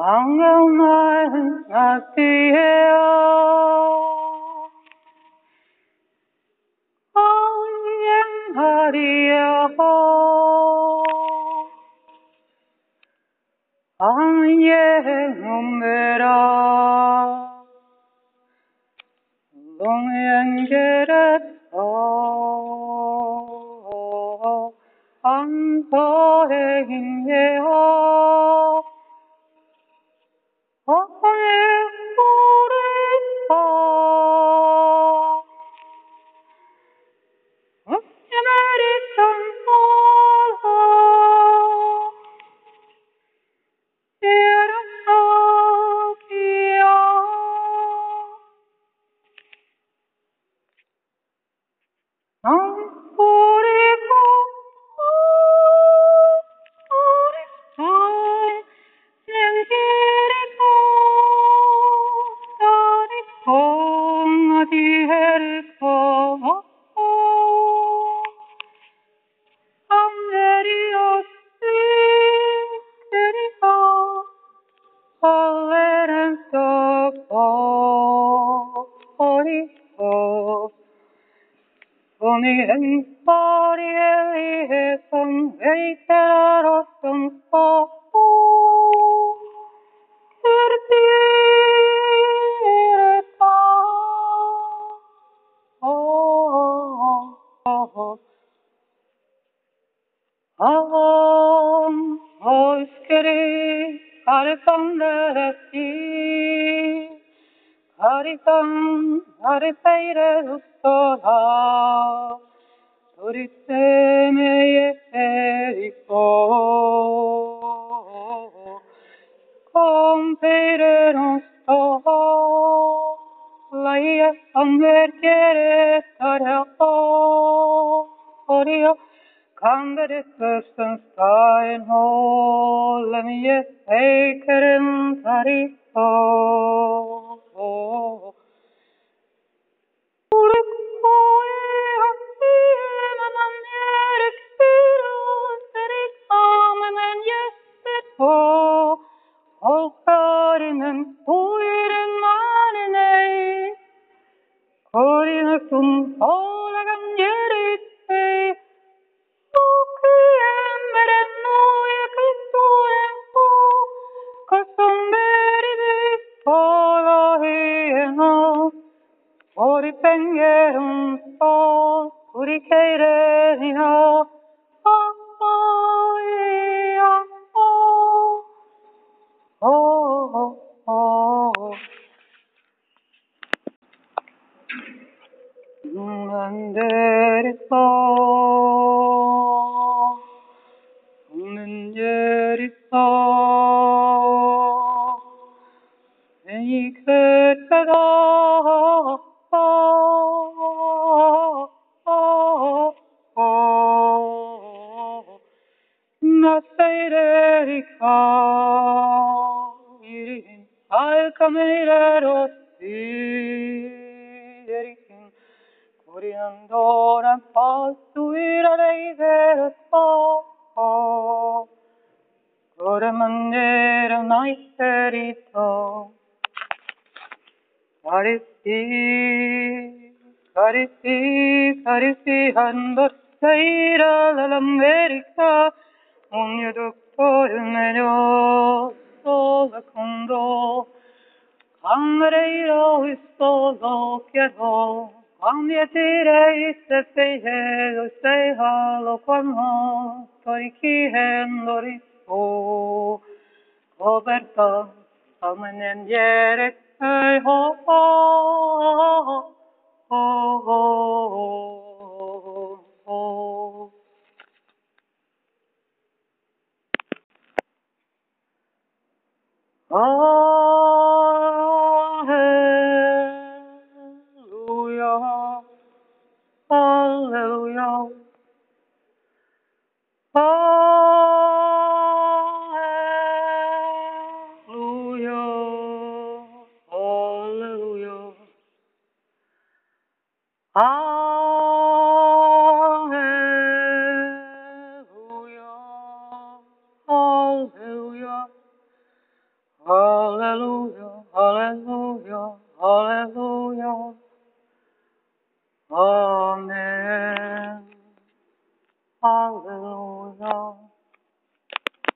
황금은 낙지예요. 언행하리여. 언행음메라. 동행계래서 Silence us all, oh, oh, oh, oh, oh, oh, oh, oh, oh, oh, oh, Oh, oh, oh, oh, ஹரிசௌந்தரஸ்ரீ ஹரிசம் ஹரிசைரருத்தோகா துரித்தேனேயே பேரிப்போ Kandere sösten stein hålen je eikeren tariko uri keire nino, oh, oh, yeah, oh, oh, Naseirerika, irin, alkameireros, irikin, Coriandora pastuira reivera so, Ora manera naiserito, Carisi, carisi, carisi, handor seira l'America, ogni dottore meglio, solo condo, Cangreiro e solo quiero, cambia direi se feio, sei halo quando, toi chi hendori so, coberta, amenen yere, hey ho ho, ho Hallelujah. Hallelujah, hallelujah. Amen. Hallelujah.